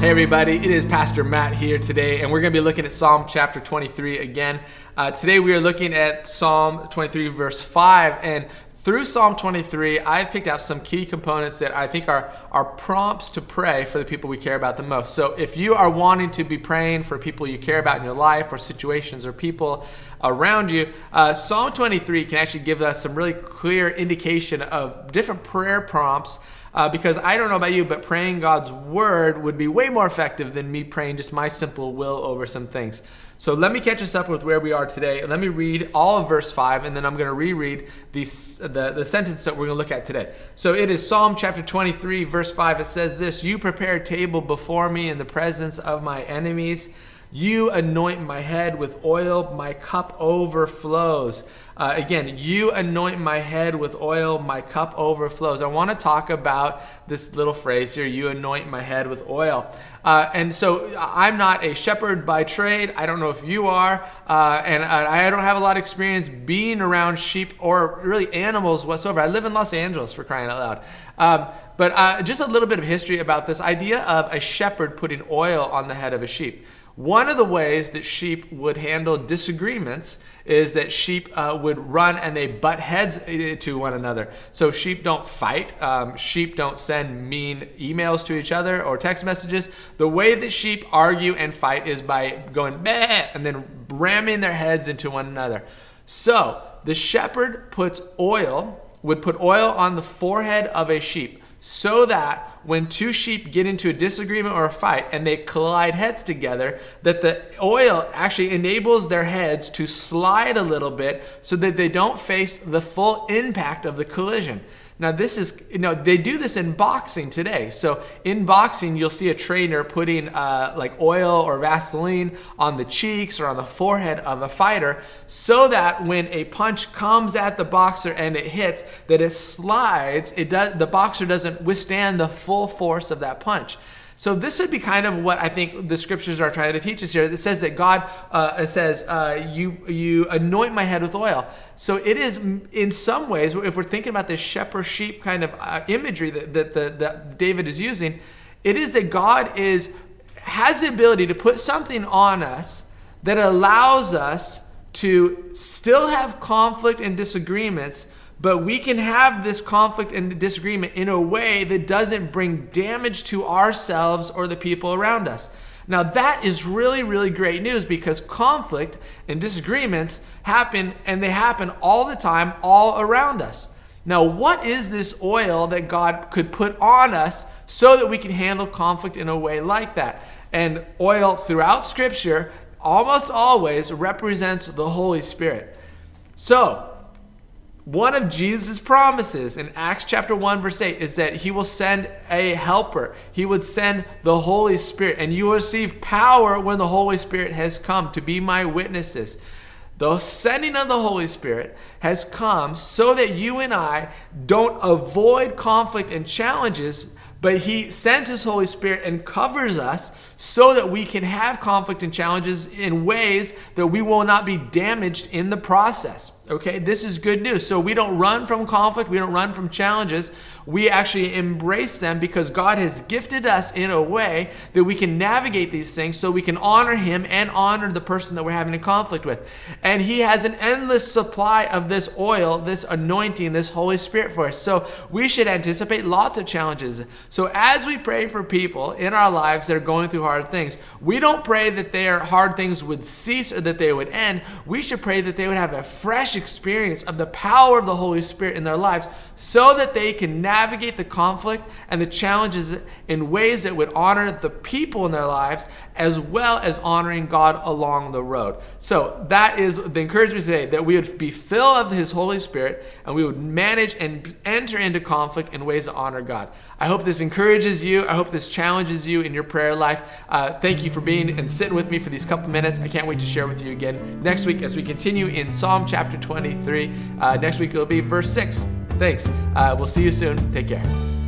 Hey, everybody, it is Pastor Matt here today, and we're going to be looking at Psalm chapter 23 again. Uh, today, we are looking at Psalm 23, verse 5, and through Psalm 23, I've picked out some key components that I think are, are prompts to pray for the people we care about the most. So, if you are wanting to be praying for people you care about in your life, or situations, or people around you, uh, Psalm 23 can actually give us some really clear indication of different prayer prompts uh, because I don't know about you, but praying God's word would be way more effective than me praying just my simple will over some things. So let me catch us up with where we are today. Let me read all of verse 5, and then I'm going to reread the, the, the sentence that we're going to look at today. So it is Psalm chapter 23, verse 5. It says this You prepare a table before me in the presence of my enemies. You anoint my head with oil, my cup overflows. Uh, again, you anoint my head with oil, my cup overflows. I want to talk about this little phrase here you anoint my head with oil. Uh, and so I'm not a shepherd by trade. I don't know if you are. Uh, and I, don't have a lot of experience being around sheep or really animals whatsoever. I live in Los Angeles for crying out loud. Um, but uh, just a little bit of history about this idea of a shepherd putting oil on the head of a sheep. One of the ways that sheep would handle disagreements is that sheep uh, would run and they butt heads uh, to one another. So sheep don't fight. Um, sheep don't send mean emails to each other or text messages. The way that sheep argue and fight is by going meh and then ramming their heads into one another. So the shepherd puts oil, would put oil on the forehead of a sheep so that when two sheep get into a disagreement or a fight and they collide heads together, that the oil actually enables their heads to slide a little bit so that they don't face the full impact of the collision. Now, this is, you know, they do this in boxing today. So, in boxing, you'll see a trainer putting uh, like oil or Vaseline on the cheeks or on the forehead of a fighter so that when a punch comes at the boxer and it hits, that it slides, it does, the boxer doesn't withstand the full force of that punch. So this would be kind of what I think the scriptures are trying to teach us here. It says that God, uh, says, uh, you you anoint my head with oil. So it is in some ways, if we're thinking about this shepherd sheep kind of uh, imagery that, that, that, that David is using, it is that God is has the ability to put something on us that allows us to still have conflict and disagreements but we can have this conflict and disagreement in a way that doesn't bring damage to ourselves or the people around us. Now, that is really, really great news because conflict and disagreements happen and they happen all the time, all around us. Now, what is this oil that God could put on us so that we can handle conflict in a way like that? And oil throughout Scripture almost always represents the Holy Spirit. So, one of Jesus' promises in Acts chapter 1, verse 8 is that he will send a helper. He would send the Holy Spirit, and you will receive power when the Holy Spirit has come to be my witnesses. The sending of the Holy Spirit has come so that you and I don't avoid conflict and challenges, but He sends His Holy Spirit and covers us so that we can have conflict and challenges in ways that we will not be damaged in the process. Okay, this is good news. So we don't run from conflict, we don't run from challenges. We actually embrace them because God has gifted us in a way that we can navigate these things so we can honor Him and honor the person that we're having a conflict with. And He has an endless supply of this oil, this anointing, this Holy Spirit for us. So we should anticipate lots of challenges. So as we pray for people in our lives that are going through hard things, we don't pray that their hard things would cease or that they would end. We should pray that they would have a fresh experience of the power of the Holy Spirit in their lives so that they can navigate the conflict and the challenges in ways that would honor the people in their lives as well as honoring God along the road. So that is the encouragement today that we would be filled of His Holy Spirit and we would manage and enter into conflict in ways that honor God. I hope this encourages you. I hope this challenges you in your prayer life. Uh, thank you for being and sitting with me for these couple minutes. I can't wait to share with you again next week as we continue in Psalm chapter 23. Uh, next week it will be verse 6. Thanks. Uh, we'll see you soon. Take care.